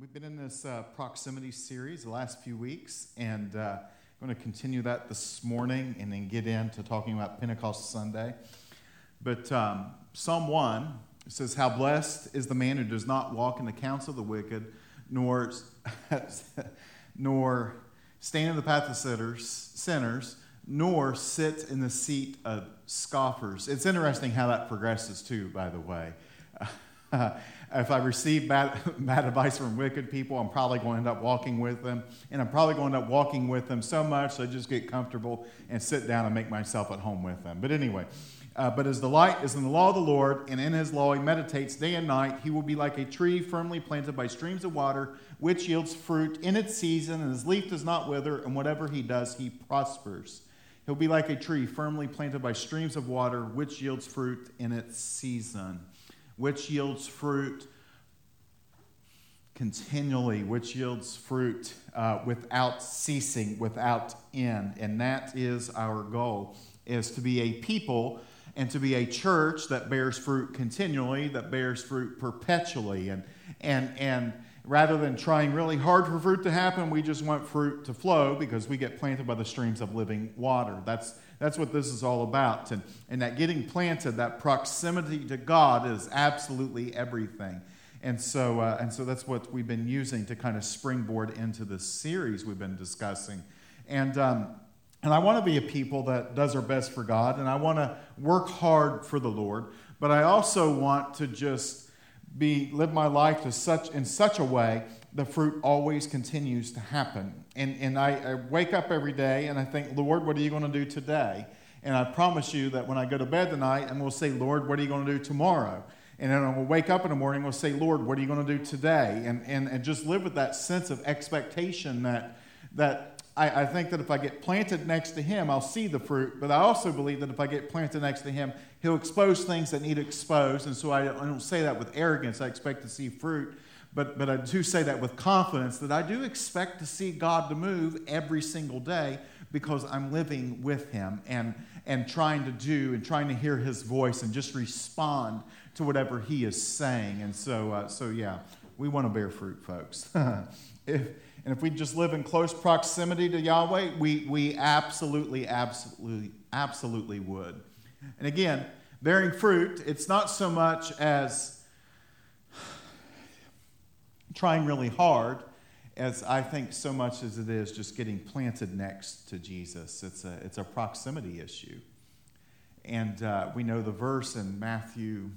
we've been in this uh, proximity series the last few weeks, and uh, I'm going to continue that this morning and then get into talking about Pentecost Sunday. But um, Psalm 1 says, How blessed is the man who does not walk in the counsel of the wicked, nor, nor stand in the path of sinners, sinners, nor sit in the seat of scoffers. It's interesting how that progresses, too, by the way. if I receive bad, bad advice from wicked people, I'm probably going to end up walking with them. And I'm probably going to end up walking with them so much I just get comfortable and sit down and make myself at home with them. But anyway, uh, but as the light is in the law of the Lord, and in his law he meditates day and night, he will be like a tree firmly planted by streams of water, which yields fruit in its season, and his leaf does not wither, and whatever he does, he prospers. He'll be like a tree firmly planted by streams of water, which yields fruit in its season which yields fruit continually, which yields fruit uh, without ceasing, without end. And that is our goal, is to be a people and to be a church that bears fruit continually, that bears fruit perpetually. And, and, and rather than trying really hard for fruit to happen, we just want fruit to flow because we get planted by the streams of living water. That's that's what this is all about. And, and that getting planted, that proximity to God is absolutely everything. And so, uh, and so that's what we've been using to kind of springboard into this series we've been discussing. And, um, and I want to be a people that does our best for God, and I want to work hard for the Lord, but I also want to just be live my life to such in such a way the fruit always continues to happen. And, and I, I wake up every day and I think, Lord, what are you going to do today? And I promise you that when I go to bed tonight, I'm going to say, Lord, what are you going to do tomorrow? And then I'm going to wake up in the morning and will say, Lord, what are you going to do today? And, and, and just live with that sense of expectation that, that I, I think that if I get planted next to Him, I'll see the fruit. But I also believe that if I get planted next to Him, He'll expose things that need exposed. And so I, I don't say that with arrogance. I expect to see fruit but, but I do say that with confidence that I do expect to see God to move every single day because I'm living with Him and, and trying to do and trying to hear His voice and just respond to whatever He is saying. And so, uh, so yeah, we want to bear fruit, folks. if, and if we just live in close proximity to Yahweh, we, we absolutely, absolutely, absolutely would. And again, bearing fruit, it's not so much as trying really hard as I think so much as it is just getting planted next to Jesus. It's a, it's a proximity issue. And uh, we know the verse in Matthew,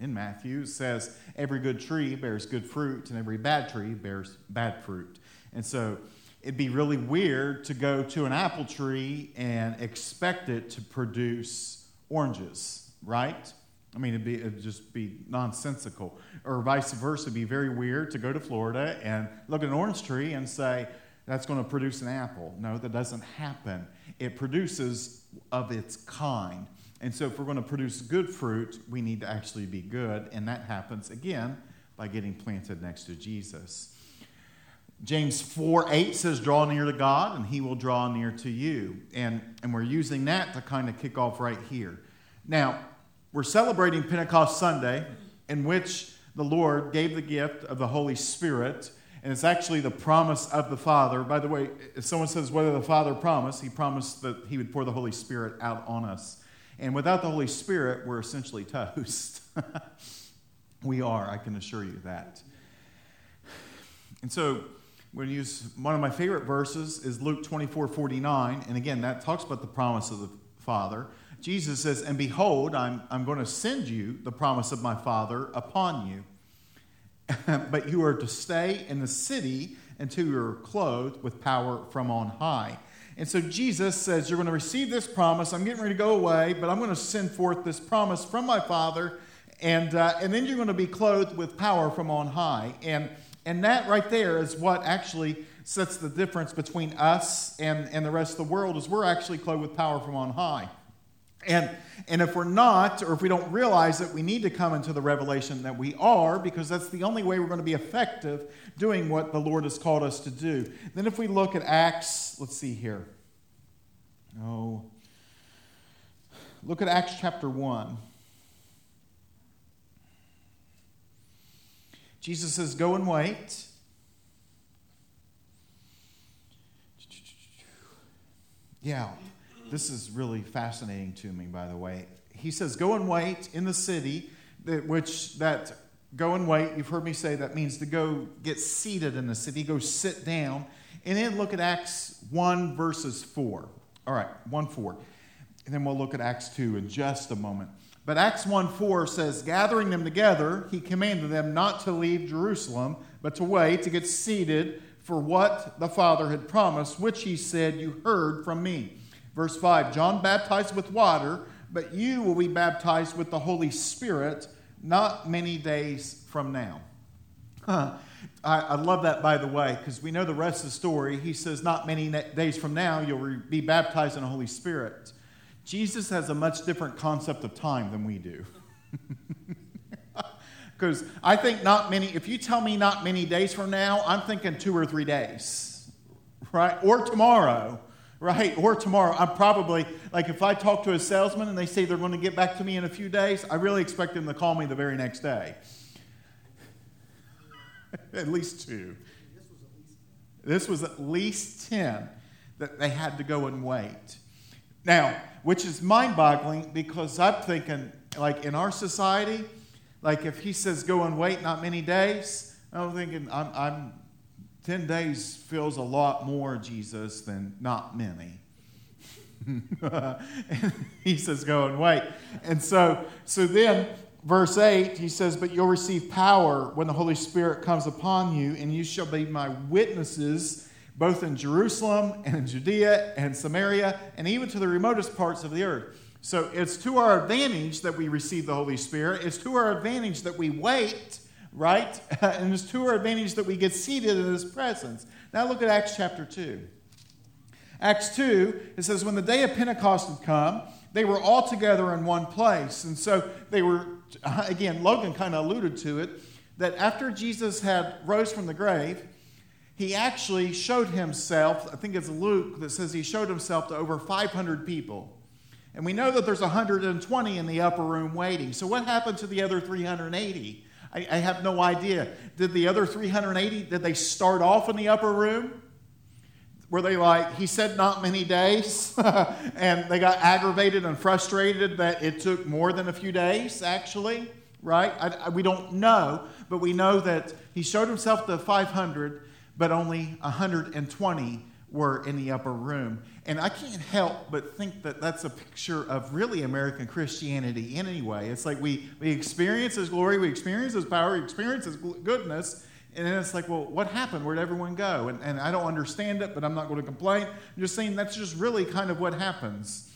in Matthew, says, Every good tree bears good fruit, and every bad tree bears bad fruit. And so it'd be really weird to go to an apple tree and expect it to produce oranges, right? I mean, it'd, be, it'd just be nonsensical. Or vice versa, it'd be very weird to go to Florida and look at an orange tree and say, that's going to produce an apple. No, that doesn't happen. It produces of its kind. And so, if we're going to produce good fruit, we need to actually be good. And that happens, again, by getting planted next to Jesus. James 4 8 says, Draw near to God, and he will draw near to you. And, and we're using that to kind of kick off right here. Now, we're celebrating Pentecost Sunday, in which the Lord gave the gift of the Holy Spirit, and it's actually the promise of the Father. By the way, if someone says whether the Father promised, he promised that he would pour the Holy Spirit out on us. And without the Holy Spirit, we're essentially toast. we are, I can assure you that. And so, we're going to use one of my favorite verses is Luke 24 49. And again, that talks about the promise of the Father. Jesus says, And behold, I'm, I'm going to send you the promise of my Father upon you. but you are to stay in the city until you're clothed with power from on high. And so Jesus says, You're going to receive this promise. I'm getting ready to go away, but I'm going to send forth this promise from my Father. And, uh, and then you're going to be clothed with power from on high. And, and that right there is what actually sets the difference between us and, and the rest of the world is we're actually clothed with power from on high. And, and if we're not, or if we don't realize that we need to come into the revelation that we are, because that's the only way we're going to be effective doing what the Lord has called us to do. Then, if we look at Acts, let's see here. Oh, look at Acts chapter 1. Jesus says, Go and wait. Yeah, this is really fascinating to me, by the way. He says, Go and wait in the city, that, which that go and wait, you've heard me say that means to go get seated in the city, go sit down. And then look at Acts 1, verses 4. All right, 1 4. And then we'll look at Acts 2 in just a moment. But Acts 1 4 says, Gathering them together, he commanded them not to leave Jerusalem, but to wait, to get seated for what the Father had promised, which he said, You heard from me. Verse 5 John baptized with water, but you will be baptized with the Holy Spirit not many days from now. Huh. I, I, love that, by the way, because we know the rest of the story. He says, Not many days from now, you'll be baptized in the Holy Spirit. Jesus has a much different concept of time than we do. Because I think not many, if you tell me not many days from now, I'm thinking two or three days, right? Or tomorrow, right? Or tomorrow. I'm probably, like, if I talk to a salesman and they say they're going to get back to me in a few days, I really expect them to call me the very next day. at least two. This was at least 10 that they had to go and wait. Now, which is mind boggling because I'm thinking, like in our society, like if he says go and wait not many days, I'm thinking, I'm, I'm 10 days feels a lot more, Jesus, than not many. he says, go and wait. And so, so then, verse 8, he says, But you'll receive power when the Holy Spirit comes upon you, and you shall be my witnesses both in Jerusalem and in Judea and Samaria and even to the remotest parts of the earth. So it's to our advantage that we receive the Holy Spirit. It's to our advantage that we wait, right? and it's to our advantage that we get seated in His presence. Now look at Acts chapter 2. Acts 2, it says, When the day of Pentecost had come, they were all together in one place. And so they were, again, Logan kind of alluded to it, that after Jesus had rose from the grave, he actually showed himself, I think it's Luke that says he showed himself to over 500 people. And we know that there's 120 in the upper room waiting. So what happened to the other 380? I, I have no idea. Did the other 380, did they start off in the upper room? Were they like, he said not many days, and they got aggravated and frustrated that it took more than a few days, actually, right? I, I, we don't know, but we know that he showed himself to 500 but only 120 were in the upper room. And I can't help but think that that's a picture of really American Christianity anyway. It's like we, we experience His glory, we experience His power, we experience His goodness, and then it's like, well, what happened? Where'd everyone go? And, and I don't understand it, but I'm not going to complain. I'm just saying that's just really kind of what happens.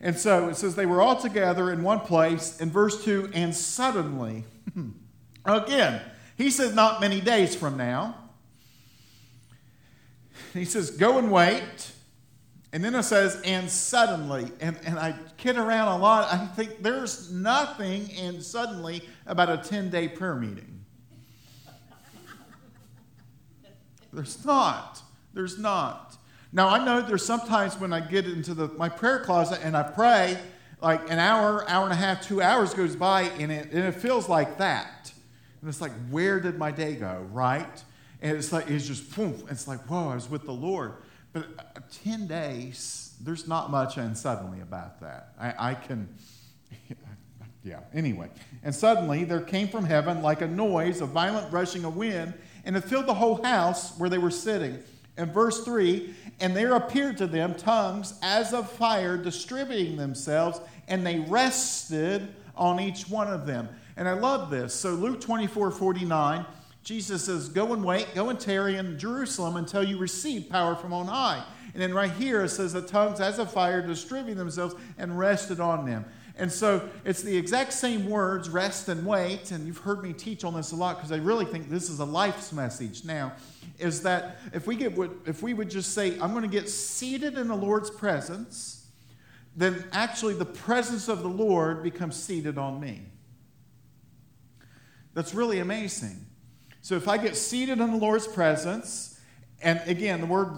And so it says they were all together in one place. In verse 2, and suddenly, again, he said, not many days from now he says, Go and wait. And then it says, and suddenly, and, and I kid around a lot. I think there's nothing and suddenly about a 10 day prayer meeting. There's not. There's not. Now, I know there's sometimes when I get into the, my prayer closet and I pray, like an hour, hour and a half, two hours goes by, and it, and it feels like that. And it's like, where did my day go, right? And it's like, it's just. It's like, whoa, I was with the Lord. But uh, 10 days, there's not much and suddenly about that. I, I can, yeah, anyway. And suddenly there came from heaven like a noise, a violent rushing of wind, and it filled the whole house where they were sitting. And verse 3 And there appeared to them tongues as of fire distributing themselves, and they rested on each one of them. And I love this. So Luke 24 49 Jesus says, Go and wait, go and tarry in Jerusalem until you receive power from on high. And then right here it says, The tongues as a fire distributed themselves and rested on them. And so it's the exact same words, rest and wait. And you've heard me teach on this a lot because I really think this is a life's message now. Is that if we get if we would just say, I'm going to get seated in the Lord's presence, then actually the presence of the Lord becomes seated on me. That's really amazing. So if I get seated in the Lord's presence, and again, the word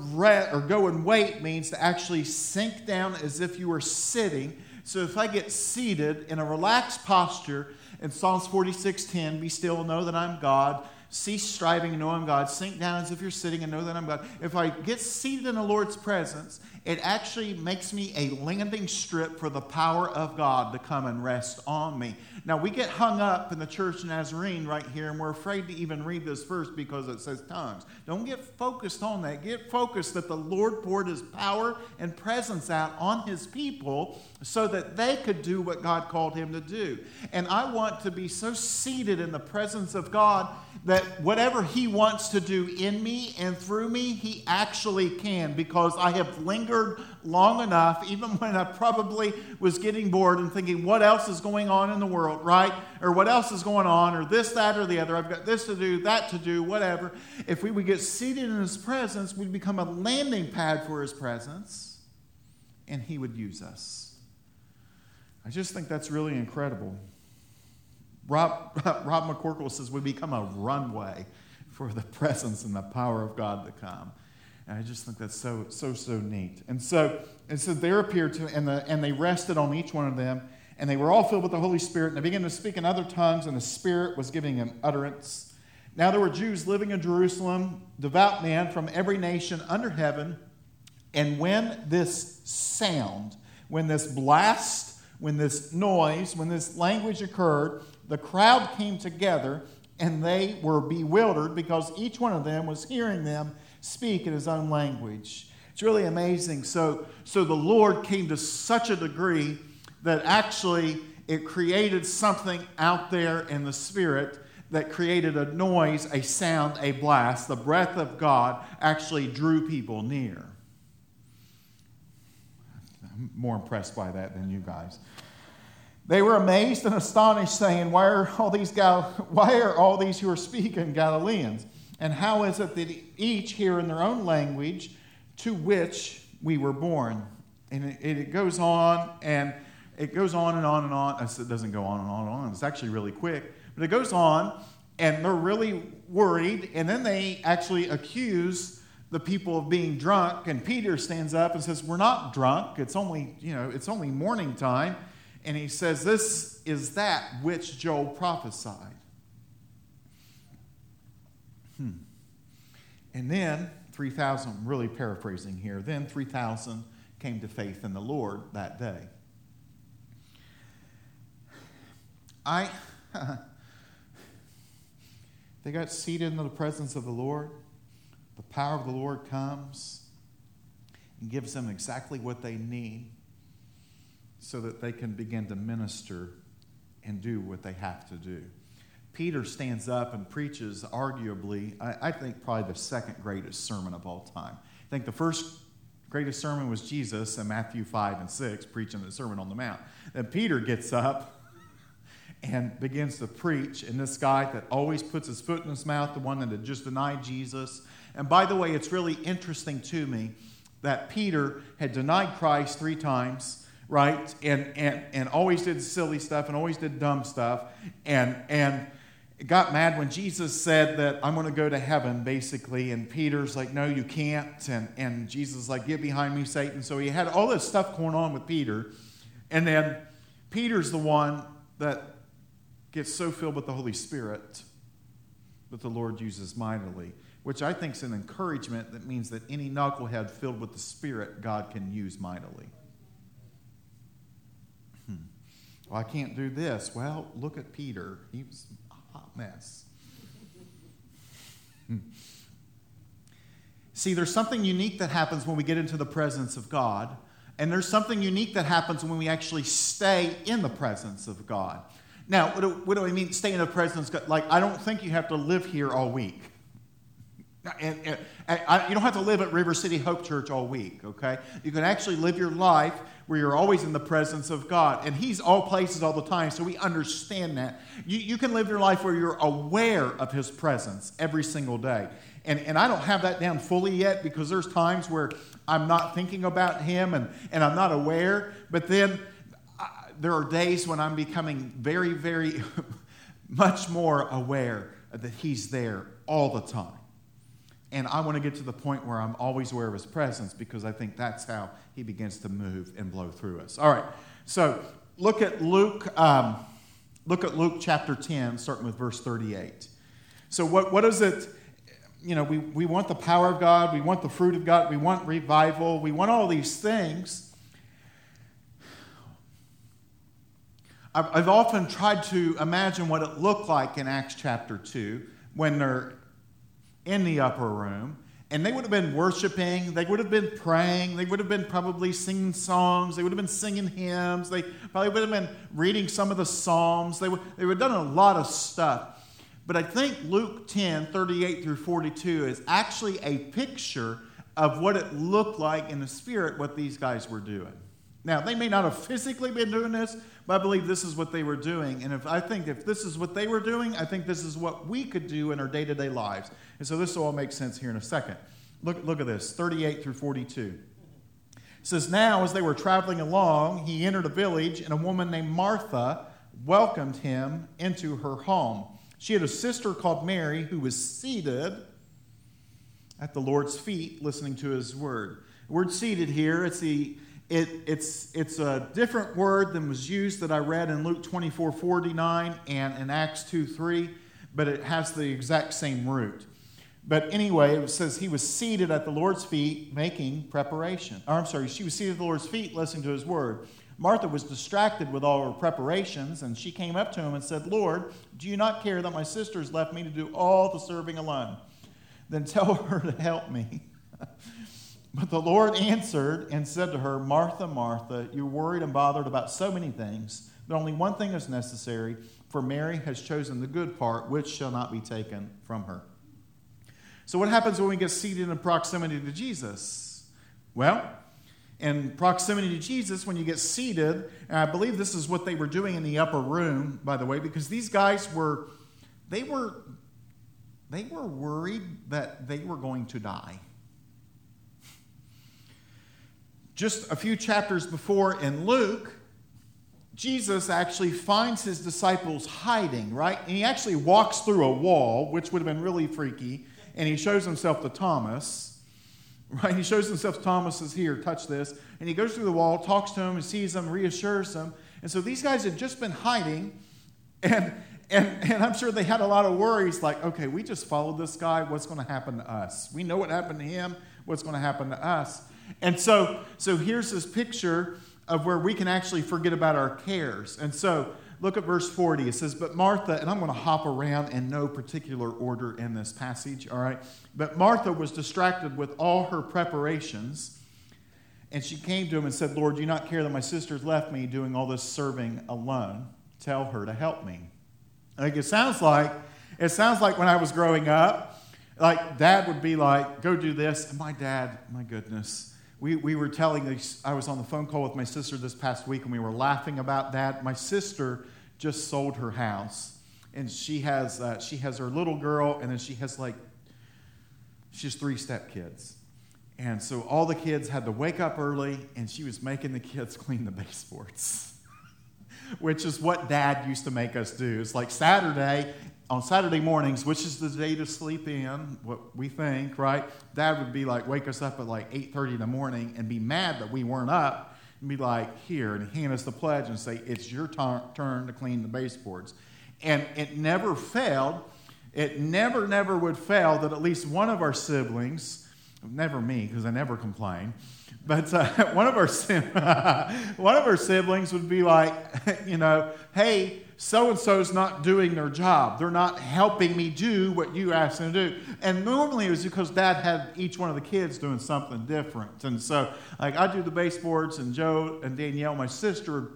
or go and wait means to actually sink down as if you were sitting. So if I get seated in a relaxed posture, in Psalms 46:10, be still, know that I'm God. Cease striving and know I'm God, sink down as if you're sitting and know that I'm God. If I get seated in the Lord's presence, it actually makes me a landing strip for the power of God to come and rest on me. Now, we get hung up in the church Nazarene right here, and we're afraid to even read this verse because it says tongues. Don't get focused on that. Get focused that the Lord poured his power and presence out on his people so that they could do what God called him to do. And I want to be so seated in the presence of God that whatever he wants to do in me and through me, he actually can because I have lingered long enough, even when I probably was getting bored and thinking, what else is going on in the world, right? Or what else is going on, or this, that, or the other. I've got this to do, that to do, whatever. If we would get seated in his presence, we'd become a landing pad for his presence, and he would use us. I just think that's really incredible. Rob, Rob McCorkle says we become a runway for the presence and the power of God to come. And I just think that's so, so, so neat. And so and so there appeared to, and, the, and they rested on each one of them, and they were all filled with the Holy Spirit, and they began to speak in other tongues, and the Spirit was giving them utterance. Now there were Jews living in Jerusalem, devout men from every nation under heaven. And when this sound, when this blast, when this noise, when this language occurred, the crowd came together and they were bewildered because each one of them was hearing them speak in his own language. It's really amazing. So, so the Lord came to such a degree that actually it created something out there in the spirit that created a noise, a sound, a blast. The breath of God actually drew people near. I'm more impressed by that than you guys. They were amazed and astonished, saying, Why are all these, Gal- why are all these who are speaking Galileans? And how is it that each hear in their own language to which we were born? And it, it goes on and it goes on and on and on. It doesn't go on and on and on. It's actually really quick. But it goes on, and they're really worried. And then they actually accuse the people of being drunk. And Peter stands up and says, We're not drunk. It's only, you know, it's only morning time. And he says, This is that which Joel prophesied. Hmm. And then 3,000, I'm really paraphrasing here, then 3,000 came to faith in the Lord that day. I, they got seated in the presence of the Lord. The power of the Lord comes and gives them exactly what they need so that they can begin to minister and do what they have to do. Peter stands up and preaches, arguably, I, I, think probably the second greatest sermon of all time. I think the first greatest sermon was Jesus in Matthew 5 and 6, preaching the Sermon on the Mount. Then Peter gets up and begins to preach, and this guy that always puts his foot in his mouth, the one that had just denied Jesus. And by the way, it's really interesting to me that Peter had denied Christ three times right? And, and, and always did silly stuff and always did dumb stuff. And, and got mad when Jesus said that I'm going to go to heaven, basically. And Peter's like, no, you can't. And, and Jesus like, get behind me, Satan. So he had all this stuff going on with Peter. And then Peter's the one that gets so filled with the Holy Spirit that the Lord uses mightily, which I think is an encouragement that means that any knucklehead filled with the Spirit, God can use mightily. Hmm. Well, I can't do this. Well, look at Peter. He was hot mess. Hmm. See, there's something unique that happens when we get into the presence of God, and there's something unique that happens when we actually stay in the presence of God. Now, what do, what do I mean, stay in the presence? Like, I don't think you have to live here all week. And, and, and I, you don't have to live at River City Hope Church all week, okay? You can actually live your life where you're always in the presence of God. And He's all places all the time, so we understand that. You, you can live your life where you're aware of His presence every single day. And, and I don't have that down fully yet because there's times where I'm not thinking about Him and, and I'm not aware. But then uh, there are days when I'm becoming very, very much more aware that He's there all the time. And I want to get to the point where I'm always aware of his presence because I think that's how he begins to move and blow through us. All right. So look at Luke. Um, look at Luke chapter 10, starting with verse 38. So, what, what is it? You know, we, we want the power of God, we want the fruit of God, we want revival, we want all these things. I've, I've often tried to imagine what it looked like in Acts chapter 2 when they're in the upper room and they would have been worshiping, they would have been praying, they would have been probably singing songs, they would have been singing hymns, they probably would have been reading some of the Psalms, they would, they would have done a lot of stuff. But I think Luke 10, 38 through 42 is actually a picture of what it looked like in the spirit, what these guys were doing. Now, they may not have physically been doing this, but I believe this is what they were doing. And if I think if this is what they were doing, I think this is what we could do in our day to day lives. And so this will all make sense here in a second. Look, look at this 38 through 42. It says, Now, as they were traveling along, he entered a village, and a woman named Martha welcomed him into her home. She had a sister called Mary who was seated at the Lord's feet listening to his word. The word seated here, it's the it, it's, it's a different word than was used that I read in Luke 24 49 and in Acts 2 3, but it has the exact same root. But anyway, it says he was seated at the Lord's feet making preparation. Or I'm sorry, she was seated at the Lord's feet listening to his word. Martha was distracted with all her preparations, and she came up to him and said, Lord, do you not care that my sister has left me to do all the serving alone? Then tell her to help me. But the Lord answered and said to her, Martha, Martha, you're worried and bothered about so many things, but only one thing is necessary, for Mary has chosen the good part, which shall not be taken from her. So, what happens when we get seated in proximity to Jesus? Well, in proximity to Jesus, when you get seated, and I believe this is what they were doing in the upper room, by the way, because these guys were, they were, they were worried that they were going to die just a few chapters before in Luke, Jesus actually finds his disciples hiding, right? And he actually walks through a wall, which would have been really freaky, and he shows himself to Thomas, right? He shows himself to Thomas, is Here, touch this. And he goes through the wall, talks to him, and sees him, reassures him. And so these guys had just been hiding, and, and, and I'm sure they had a lot of worries like, okay, we just followed this guy. What's going to happen to us? We know what happened to him. What's going to happen to us? And so, so here's this picture of where we can actually forget about our cares. And so look at verse 40. It says, But Martha, and I'm going to hop around in no particular order in this passage, all right? But Martha was distracted with all her preparations. And she came to him and said, Lord, do you not care that my sister's left me doing all this serving alone? Tell her to help me. Like it sounds like, it sounds like when I was growing up, like dad would be like, go do this. And my dad, my goodness, we, we were telling, this I was on the phone call with my sister this past week and we were laughing about that. My sister just sold her house and she has, uh, she has her little girl and then she has like, she has three stepkids. And so all the kids had to wake up early and she was making the kids clean the baseboards. Which is what dad used to make us do. It's like Saturday, on Saturday mornings, which is the day to sleep in, what we think, right? Dad would be like, wake us up at like 8.30 in the morning and be mad that we weren't up and be like, here, and hand us the pledge and say, it's your turn to clean the baseboards. And it never failed. It never, never would fail that at least one of our siblings, never me, because I never complain, but uh, one of our one of our siblings would be like, you know, hey, so and so's not doing their job. They're not helping me do what you asked them to do. And normally it was because dad had each one of the kids doing something different. And so, like, I do the baseboards, and Joe and Danielle, my sister,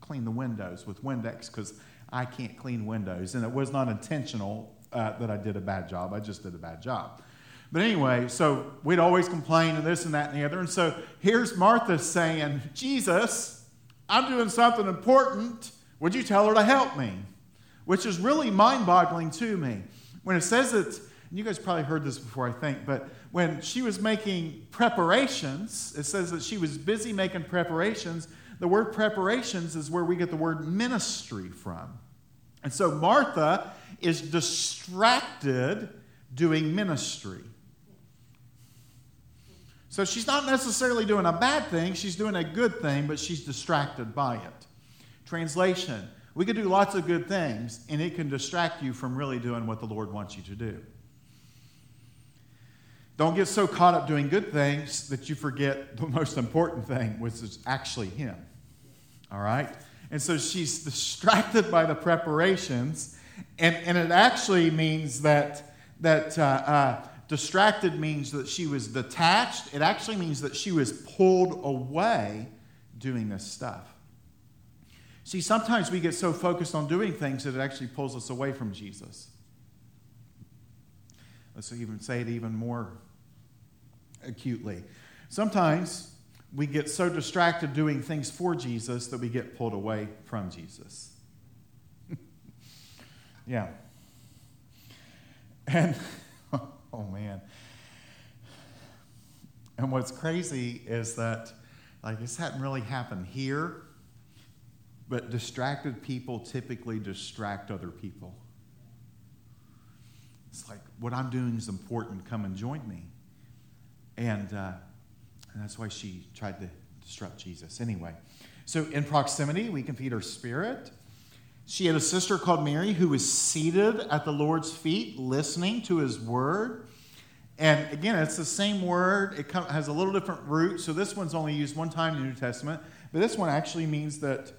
clean the windows with Windex because I can't clean windows. And it was not intentional uh, that I did a bad job, I just did a bad job. But anyway, so we'd always complain and this and that and the other. And so here's Martha saying, Jesus, I'm doing something important would you tell her to help me? Which is really mind boggling to me. When it says it, you guys probably heard this before, I think, but when she was making preparations, it says that she was busy making preparations. The word preparations is where we get the word ministry from. And so Martha is distracted doing ministry. So she's not necessarily doing a bad thing, she's doing a good thing, but she's distracted by it. Translation We can do lots of good things, and it can distract you from really doing what the Lord wants you to do. Don't get so caught up doing good things that you forget the most important thing, which is actually Him. All right? And so she's distracted by the preparations, and, and it actually means that, that uh, uh, distracted means that she was detached. It actually means that she was pulled away doing this stuff. See, sometimes we get so focused on doing things that it actually pulls us away from Jesus. Let's even say it even more acutely. Sometimes we get so distracted doing things for Jesus that we get pulled away from Jesus. yeah. And, oh man. And what's crazy is that, like, this hadn't really happened here, but distracted people typically distract other people. It's like, what I'm doing is important. Come and join me. And, uh, and that's why she tried to disrupt Jesus. Anyway, so in proximity, we can feed her spirit. She had a sister called Mary who was seated at the Lord's feet, listening to his word. And again, it's the same word. It has a little different root. So this one's only used one time in the New Testament. But this one actually means that,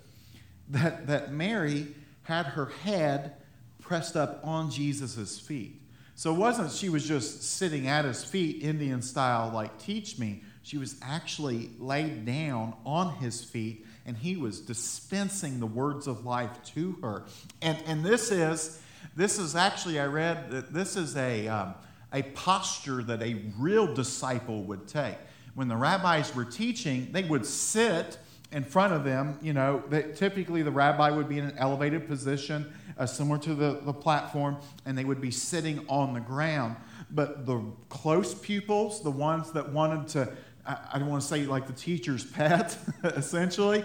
that, that Mary had her head pressed up on Jesus' feet. So it wasn't she was just sitting at his feet, Indian style, like, teach me. She was actually laid down on his feet, and he was dispensing the words of life to her. And, and this is this is actually, I read that this is a, um, a posture that a real disciple would take. When the rabbis were teaching, they would sit in front of them. You know, that typically the rabbi would be in an elevated position uh, similar to the, the platform, and they would be sitting on the ground. But the close pupils, the ones that wanted to, I, I don't want to say like the teacher's pet, essentially,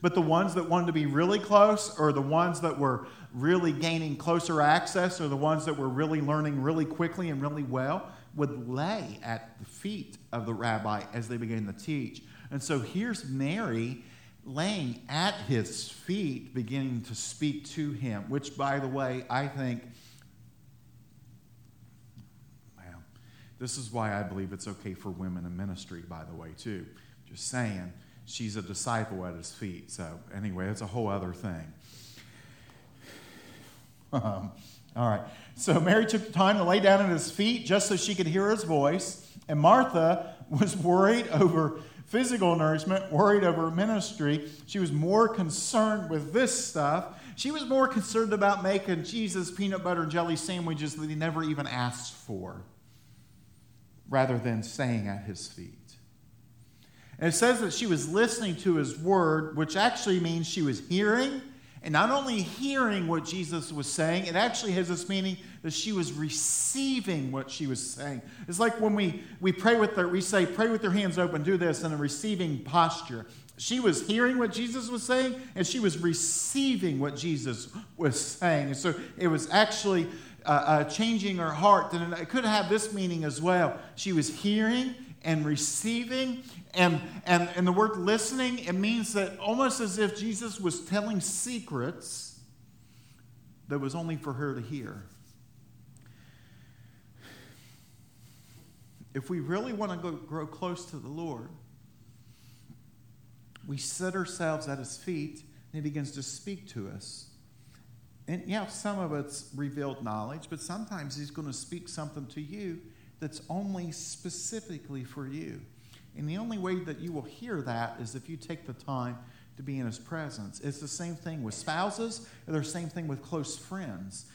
but the ones that wanted to be really close, or the ones that were really gaining closer access, or the ones that were really learning really quickly and really well, would lay at the feet of the rabbi as they began to teach. And so here's Mary laying at his feet, beginning to speak to him, which, by the way, I think, well, this is why I believe it's okay for women in ministry, by the way, too. Just saying, she's a disciple at his feet. So, anyway, it's a whole other thing. Um, all right. So, Mary took the time to lay down at his feet just so she could hear his voice. And Martha was worried over physical nourishment, worried over ministry. She was more concerned with this stuff. She was more concerned about making Jesus peanut butter and jelly sandwiches that he never even asked for, rather than staying at his feet. And it says that she was listening to his word, which actually means she was hearing and not only hearing what Jesus was saying, it actually has this meaning that she was receiving what she was saying. It's like when we, we pray with their, we say, pray with your hands open, do this in a receiving posture. She was hearing what Jesus was saying, and she was receiving what Jesus was saying. And so it was actually uh, uh, changing her heart. And it could have this meaning as well. She was hearing and receiving, and, and, and the word listening, it means that almost as if Jesus was telling secrets that was only for her to hear. If we really want to go, grow close to the Lord, we set ourselves at his feet and he begins to speak to us. And yeah, some of it's revealed knowledge, but sometimes he's going to speak something to you that's only specifically for you. And the only way that you will hear that is if you take the time to be in his presence. It's the same thing with spouses, or the same thing with close friends.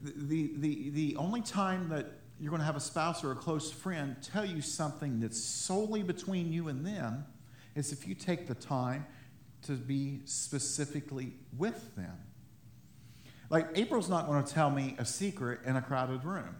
The, the, the only time that you're going to have a spouse or a close friend tell you something that's solely between you and them is if you take the time to be specifically with them. Like, April's not going to tell me a secret in a crowded room.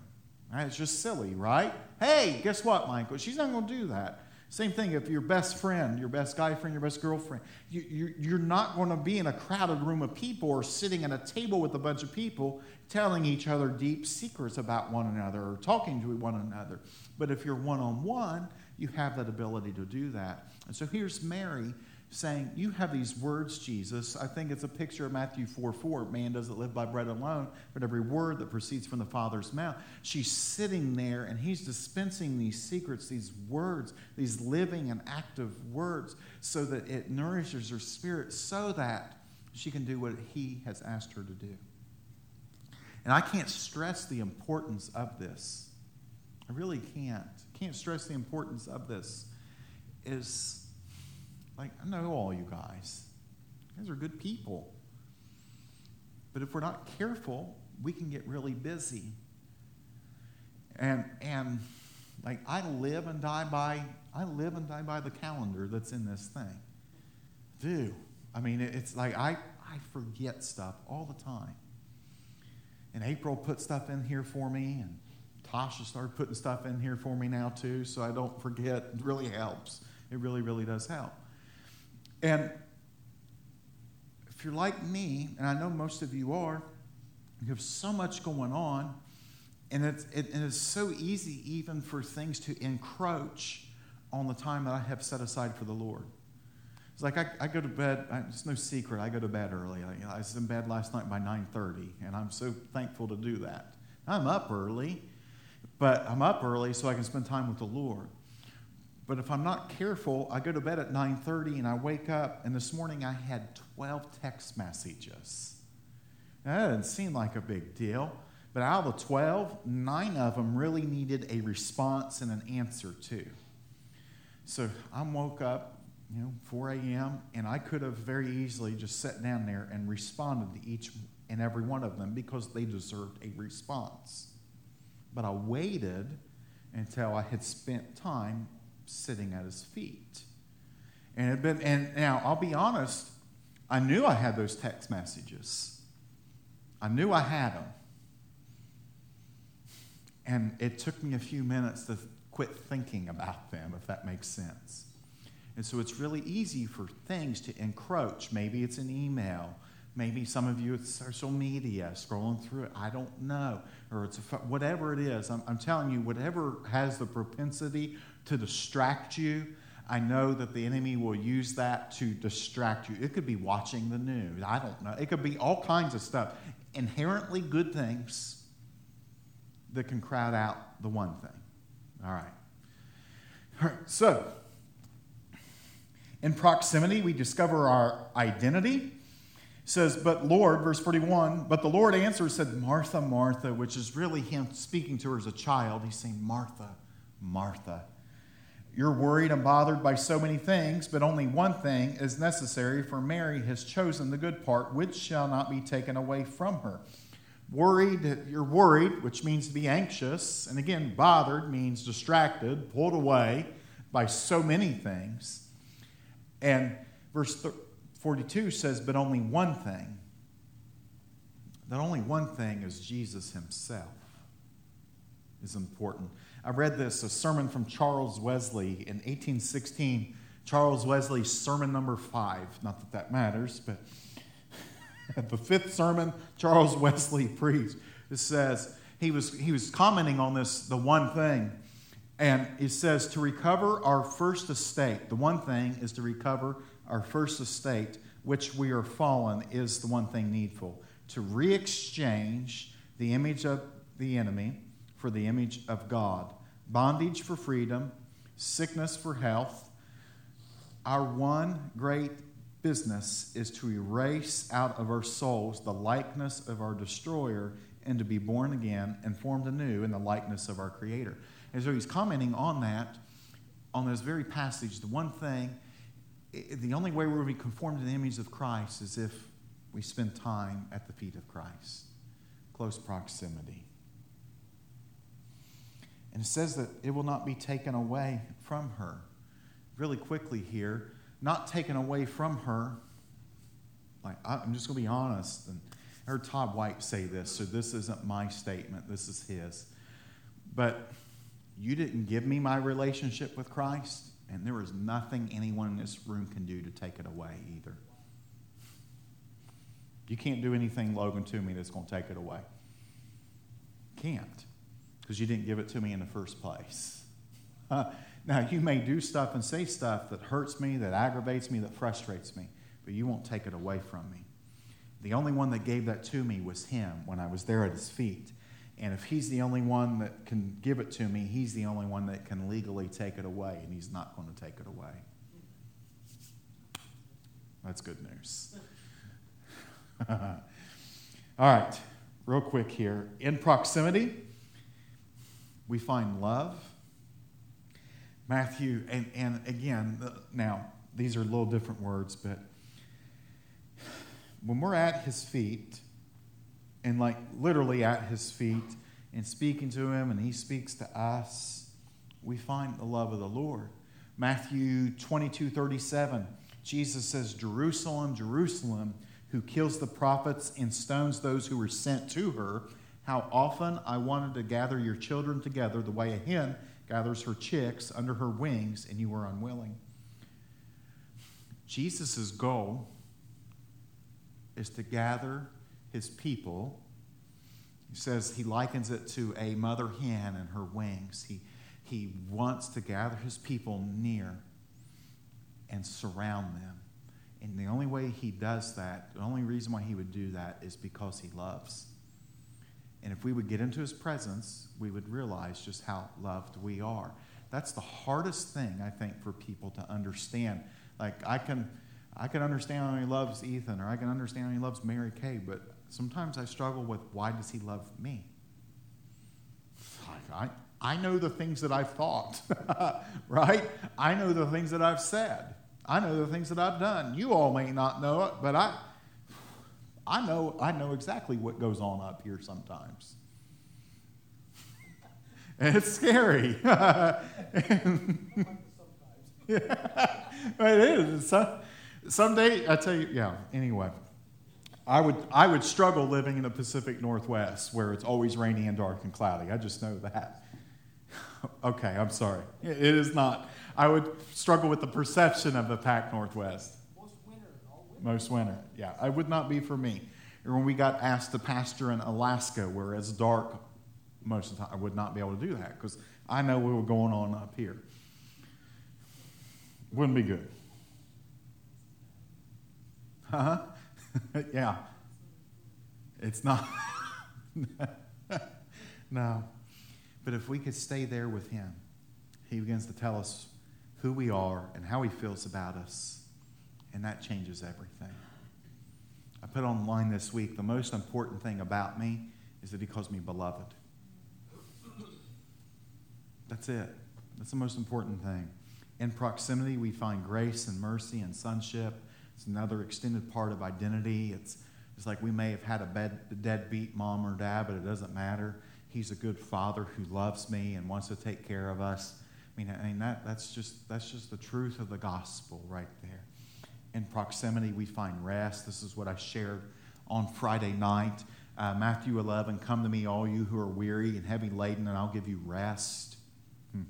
Right? It's just silly, right? Hey, guess what, Michael? She's not going to do that. Same thing if your best friend, your best guy friend, your best girlfriend, you, you, are not going to be in a crowded room of people or sitting at a table with a bunch of people telling each other deep secrets about one another or talking to one another. But if you're one on one, you have that ability to do that. And so here's Mary saying, You have these words, Jesus. I think it's a picture of Matthew 4 4. Man doesn't live by bread alone, but every word that proceeds from the Father's mouth. She's sitting there, and he's dispensing these secrets, these words, these living and active words, so that it nourishes her spirit, so that she can do what he has asked her to do. And I can't stress the importance of this. I really can't. Can't stress the importance of this. Is like, I know all you guys. You guys are good people. But if we're not careful, we can get really busy. And, and like, I live and die by, I live and die by the calendar that's in this thing. Do. I mean, it's like I, I forget stuff all the time. And April put stuff in here for me, and Tasha started putting stuff in here for me now, too, so I don't forget. It really helps. It really, really does help. And if you're like me, and I know most of you are, you have so much going on, and it's, it, it's so easy even for things to encroach on the time that I have set aside for the Lord. It's like I, I go to bed, I, it's no secret, I go to bed early. I, I was in bed last night by 9.30, and I'm so thankful to do that. I'm up early, but I'm up early so I can spend time with the Lord. But if I'm not careful, I go to bed at 9:30 and I wake up and this morning I had 12 text messages. Now, that doesn't seem like a big deal, but out of the 12, nine of them really needed a response and an answer too. So I woke up, you know, 4 a.m., and I could have very easily just sat down there and responded to each and every one of them because they deserved a response. But I waited until I had spent time sitting at his feet. And it been and now I'll be honest, I knew I had those text messages. I knew I had them. And it took me a few minutes to quit thinking about them, if that makes sense. And so it's really easy for things to encroach. Maybe it's an email. Maybe some of you it's social media, scrolling through it. I don't know. Or it's a, whatever it is. I'm, I'm telling you, whatever has the propensity to distract you. I know that the enemy will use that to distract you. It could be watching the news. I don't know. It could be all kinds of stuff. Inherently good things that can crowd out the one thing. All right. All right. So, in proximity, we discover our identity. It says, But Lord, verse 41, but the Lord answered, said, Martha, Martha, which is really him speaking to her as a child. He's saying, Martha, Martha. You're worried and bothered by so many things, but only one thing is necessary, for Mary has chosen the good part, which shall not be taken away from her. Worried, you're worried, which means to be anxious. And again, bothered means distracted, pulled away by so many things. And verse 42 says, but only one thing. That only one thing is Jesus himself is important. I read this, a sermon from Charles Wesley in 1816. Charles Wesley's sermon number five. Not that that matters, but the fifth sermon Charles Wesley preached. It says, he was, he was commenting on this, the one thing. And it says, to recover our first estate, the one thing is to recover our first estate, which we are fallen, is the one thing needful. To re exchange the image of the enemy for the image of God, bondage for freedom, sickness for health. Our one great business is to erase out of our souls the likeness of our destroyer and to be born again and formed anew in the likeness of our Creator. And so he's commenting on that, on this very passage. The one thing, the only way we're going to be conformed to the image of Christ is if we spend time at the feet of Christ, close proximity. And it says that it will not be taken away from her. Really quickly here, not taken away from her. Like, I'm just going to be honest. And I heard Todd White say this, so this isn't my statement, this is his. But you didn't give me my relationship with Christ, and there is nothing anyone in this room can do to take it away either. You can't do anything, Logan, to me that's going to take it away. Can't because you didn't give it to me in the first place. Uh, Now, you may do stuff and say stuff that hurts me, that aggravates me, that frustrates me, but you won't take it away from me. The only one that gave that to me was Him when I was there at His feet. And if He's the only one that can give it to me, He's the only one that can legally take it away, and He's not going to take it away. That's good news. All right, real quick here. In proximity, we find love. Matthew, and, and again, uh, now, these are a little different words, but when we're at his feet, and like literally at his feet, and speaking to him, and he speaks to us, we find the love of the Lord. Matthew 22 37, Jesus says, Jerusalem, Jerusalem, who kills the prophets and stones those who were sent to her. How often I wanted to gather your children together the way a hen gathers her chicks under her wings, and you were unwilling. Jesus' goal is to gather his people. He says he likens it to a mother hen and her wings. He, he wants to gather his people near and surround them. And the only way he does that, the only reason why he would do that is because he loves. And if we would get into his presence, we would realize just how loved we are. That's the hardest thing, I think, for people to understand. Like, I can I can understand how he loves Ethan, or I can understand how he loves Mary Kay, but sometimes I struggle with why does he love me? I, I know the things that I've thought, right? I know the things that I've said. I know the things that I've done. You all may not know it, but I, I know, I know exactly what goes on up here sometimes. And it's scary. yeah, it is. Someday, I tell you, yeah, anyway. I would, I would struggle living in the Pacific Northwest where it's always rainy and dark and cloudy. I just know that. okay, I'm sorry. It is not. I would struggle with the perception of the Pac Northwest. Most winter, yeah. It would not be for me. Or when we got asked to pastor in Alaska where it's dark most of the time, I would not be able to do that because I know what was going on up here. Wouldn't be good. Huh? yeah. It's not. no. But if we could stay there with Him, He begins to tell us who we are and how He feels about us, and that changes everything. I put online this week the most important thing about me is that He calls me beloved. That's it. That's the most important thing. In proximity, we find grace and mercy and sonship it's another extended part of identity. It's, it's like we may have had a bed, deadbeat mom or dad, but it doesn't matter. He's a good father who loves me and wants to take care of us. I mean, I mean that, that's, just, that's just the truth of the gospel right there. In proximity, we find rest. This is what I shared on Friday night. Uh, Matthew 11, come to me, all you who are weary and heavy laden, and I'll give you rest. Hmm.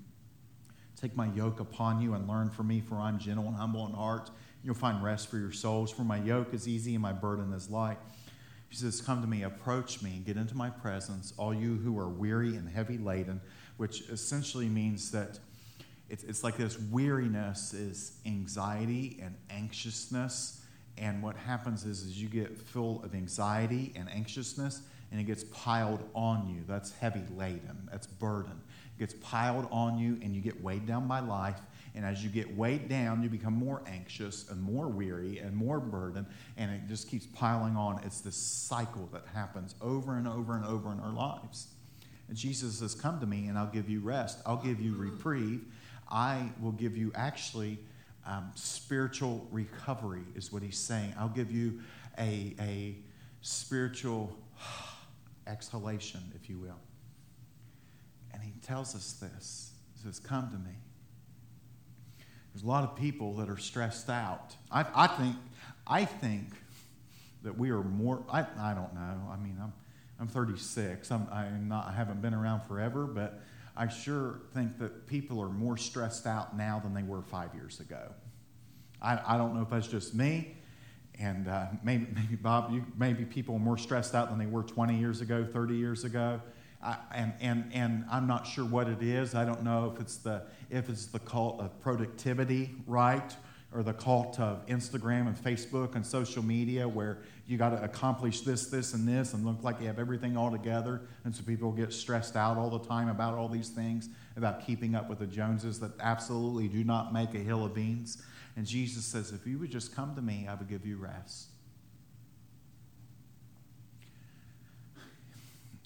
Take my yoke upon you and learn from me, for I'm gentle and humble in heart You'll find rest for your souls. For my yoke is easy and my burden is light. He says, Come to me, approach me, get into my presence, all you who are weary and heavy laden, which essentially means that it's, it's like this weariness is anxiety and anxiousness. And what happens is, is you get full of anxiety and anxiousness, and it gets piled on you. That's heavy laden, that's burden. It gets piled on you, and you get weighed down by life, and as you get weighed down, you become more anxious and more weary and more burdened, and it just keeps piling on. It's this cycle that happens over and over and over in our lives. And Jesus says, Come to me, and I'll give you rest. I'll give you reprieve. I will give you actually um, spiritual recovery, is what he's saying. I'll give you a, a spiritual exhalation, if you will. And he tells us this. He says, Come to me. There's a lot of people that are stressed out. I, I think, I think that we are more. I, I don't know. I mean, I'm, I'm 36. I'm, I'm not. I haven't been around forever, but I sure think that people are more stressed out now than they were five years ago. I, I don't know if that's just me, and uh, maybe, maybe Bob, you, maybe people are more stressed out than they were 20 years ago, 30 years ago. I, and, and, and I'm not sure what it is. I don't know if it's the, if it's the cult of productivity, right? Or the cult of Instagram and Facebook and social media where you got to accomplish this, this, and this and look like you have everything all together. And so people get stressed out all the time about all these things, about keeping up with the Joneses that absolutely do not make a hill of beans. And Jesus says, if you would just come to me, I would give you rest.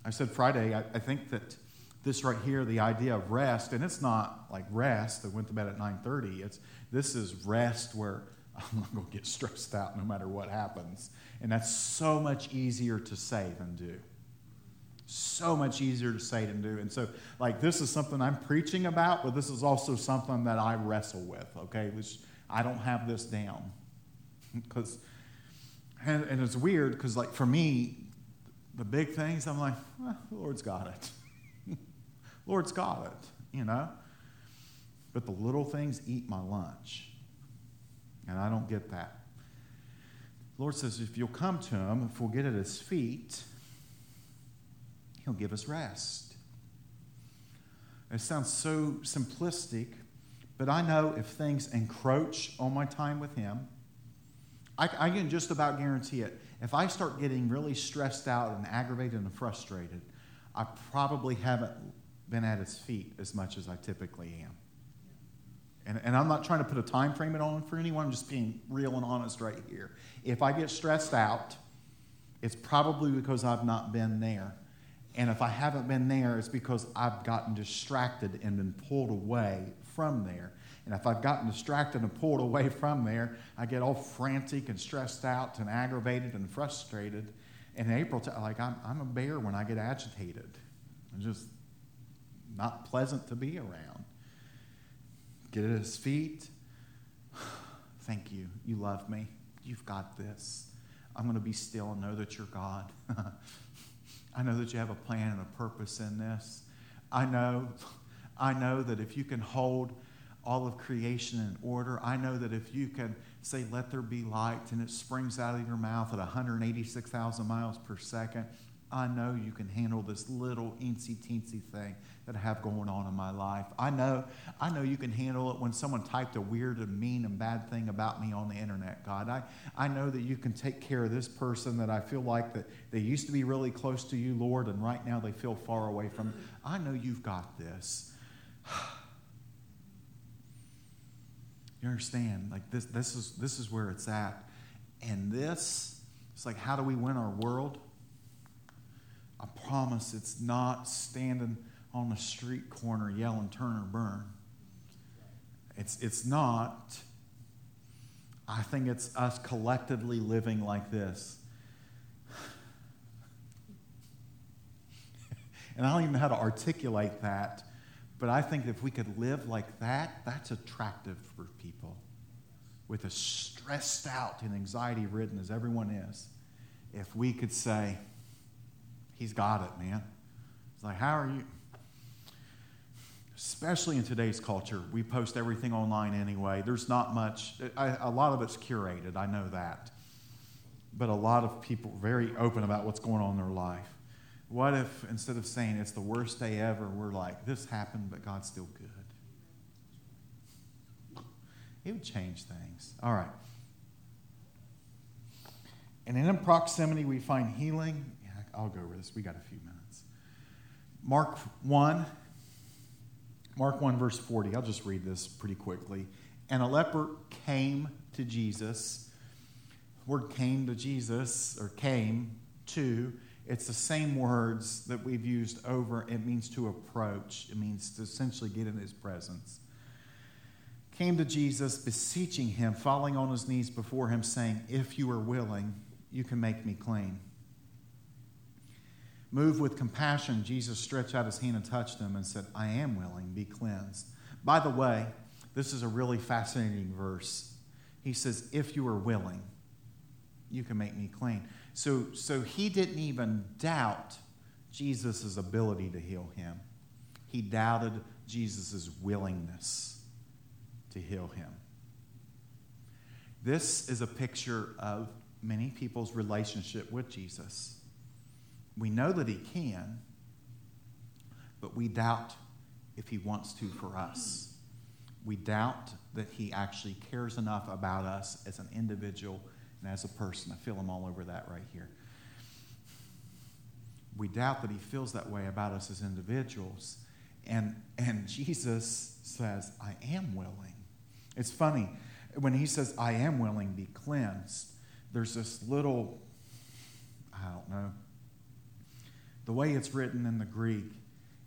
I said Friday, I, I, think that this right here, the idea of rest, and it's not like rest that went to bed at 9:30. It's this is rest where I'm not going to get stressed out no matter what happens. And that's so much easier to say than do. So much easier to say than do. And so, like, this is something I'm preaching about, but this is also something that I wrestle with, okay? Which I don't have this down. Because, and, and it's weird because, like, for me, the big things, I'm like, the Lord's got it. Lord's got it, you know? But the little things eat my lunch. And I don't get that. The Lord says, if you'll come to Him, if we'll get at His feet, He'll give us rest. It sounds so simplistic, but I know if things encroach on my time with Him, I, I can just about guarantee it if I start getting really stressed out and aggravated and frustrated, I probably haven't been at his feet as much as I typically am. And, and I'm not trying to put a time frame on for anyone, I'm just being real and honest right here. If I get stressed out, it's probably because I've not been there. And if I haven't been there, it's because I've gotten distracted and been pulled away from there. And if I've gotten distracted and pulled away from there, I get all frantic and stressed out and aggravated and frustrated. And April, like I'm, I'm a bear when I get agitated. It's just not pleasant to be around. Get at his feet. Thank you. You love me. You've got this. I'm going to be still and know that you're God. I know that you have a plan and a purpose in this. I know, I know that if you can hold all of creation in order. I know that if you can say, let there be light, and it springs out of your mouth at 186,000 miles per second, I know you can handle this little eensy teensy thing that I have going on in my life. I know, I know you can handle it when someone typed a weird and mean and bad thing about me on the internet, God. I, I know that you can take care of this person that I feel like that they used to be really close to you, Lord, and right now they feel far away from. I know you've got this. You understand? Like this, this is this is where it's at. And this, it's like, how do we win our world? I promise it's not standing on the street corner yelling turn or burn. It's it's not. I think it's us collectively living like this. and I don't even know how to articulate that but I think if we could live like that, that's attractive for people. With as stressed out and anxiety ridden as everyone is, if we could say, He's got it, man. It's like, how are you? Especially in today's culture, we post everything online anyway. There's not much, I, a lot of it's curated, I know that. But a lot of people very open about what's going on in their life. What if instead of saying it's the worst day ever, we're like, this happened, but God's still good? It would change things. All right. And in proximity, we find healing. I'll go over this. We got a few minutes. Mark 1, Mark 1, verse 40. I'll just read this pretty quickly. And a leper came to Jesus. Word came to Jesus, or came to it's the same words that we've used over. It means to approach, it means to essentially get in his presence. Came to Jesus, beseeching him, falling on his knees before him, saying, If you are willing, you can make me clean. Moved with compassion, Jesus stretched out his hand and touched him and said, I am willing, be cleansed. By the way, this is a really fascinating verse. He says, If you are willing, you can make me clean. So, so he didn't even doubt Jesus' ability to heal him. He doubted Jesus' willingness to heal him. This is a picture of many people's relationship with Jesus. We know that he can, but we doubt if he wants to for us. We doubt that he actually cares enough about us as an individual and as a person. I feel him all over that right here. We doubt that he feels that way about us as individuals. And, and Jesus says, I am willing. It's funny, when he says, I am willing, be cleansed, there's this little, I don't know, the way it's written in the Greek,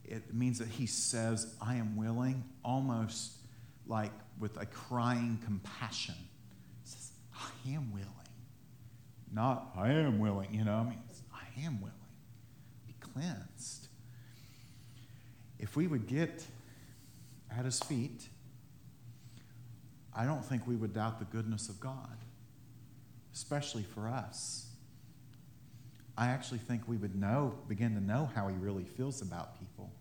it means that he says, I am willing, almost like with a crying compassion. He says, I am willing. Not, I am willing, you know, I mean, I am willing. Be cleansed. If we would get at his feet, I don't think we would doubt the goodness of God, especially for us. I actually think we would know, begin to know how he really feels about people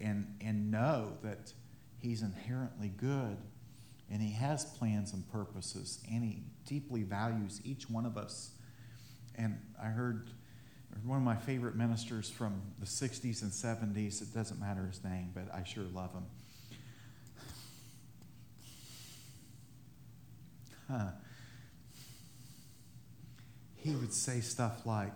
and, and know that he's inherently good and he has plans and purposes and he deeply values each one of us. And I heard one of my favorite ministers from the 60s and 70s, it doesn't matter his name, but I sure love him. Huh he would say stuff like,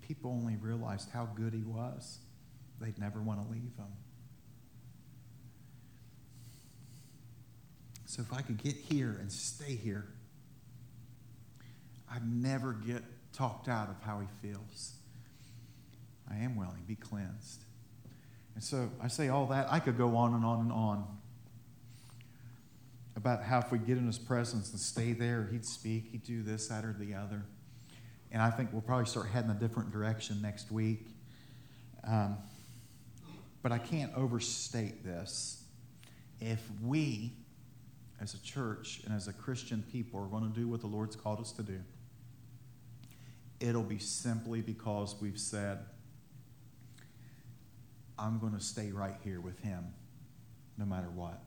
if people only realized how good he was, they'd never want to leave him. So if I could get here and stay here, I'd never get talked out of how he feels. I am willing, to be cleansed. And so I say all that. I could go on and on and on about how if we get in his presence and stay there, he'd speak, he'd do this, that, or the other. And I think we'll probably start heading a different direction next week. Um, but I can't overstate this. If we, as a church and as a Christian people, are going to do what the Lord's called us to do, it'll be simply because we've said, I'm going to stay right here with Him no matter what.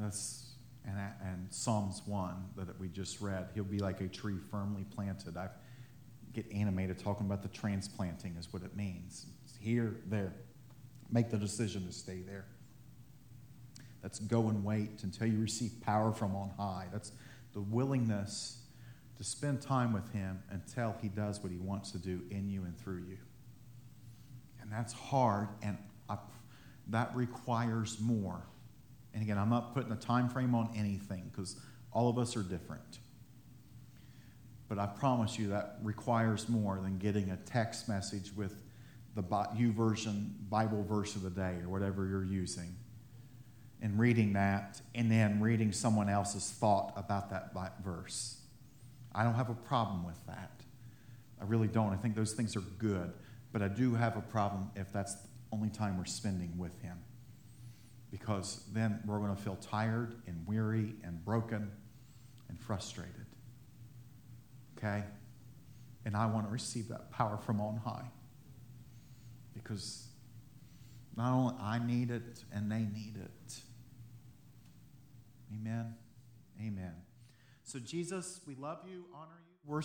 That's and, and Psalms 1 that we just read. He'll be like a tree firmly planted. I get animated talking about the transplanting, is what it means. It's here, there. Make the decision to stay there. That's go and wait until you receive power from on high. That's the willingness to spend time with Him until He does what He wants to do in you and through you. And that's hard, and I, that requires more and again, I'm not putting a time frame on anything because all of us are different. But I promise you that requires more than getting a text message with the YouVersion Bible verse of the day or whatever you're using and reading that and then reading someone else's thought about that verse. I don't have a problem with that. I really don't. I think those things are good. But I do have a problem if that's the only time we're spending with Him because then we're going to feel tired and weary and broken and frustrated. Okay? And I want to receive that power from on high because not only I need it and they need it. Amen. Amen. So, Jesus, we love you, honor you.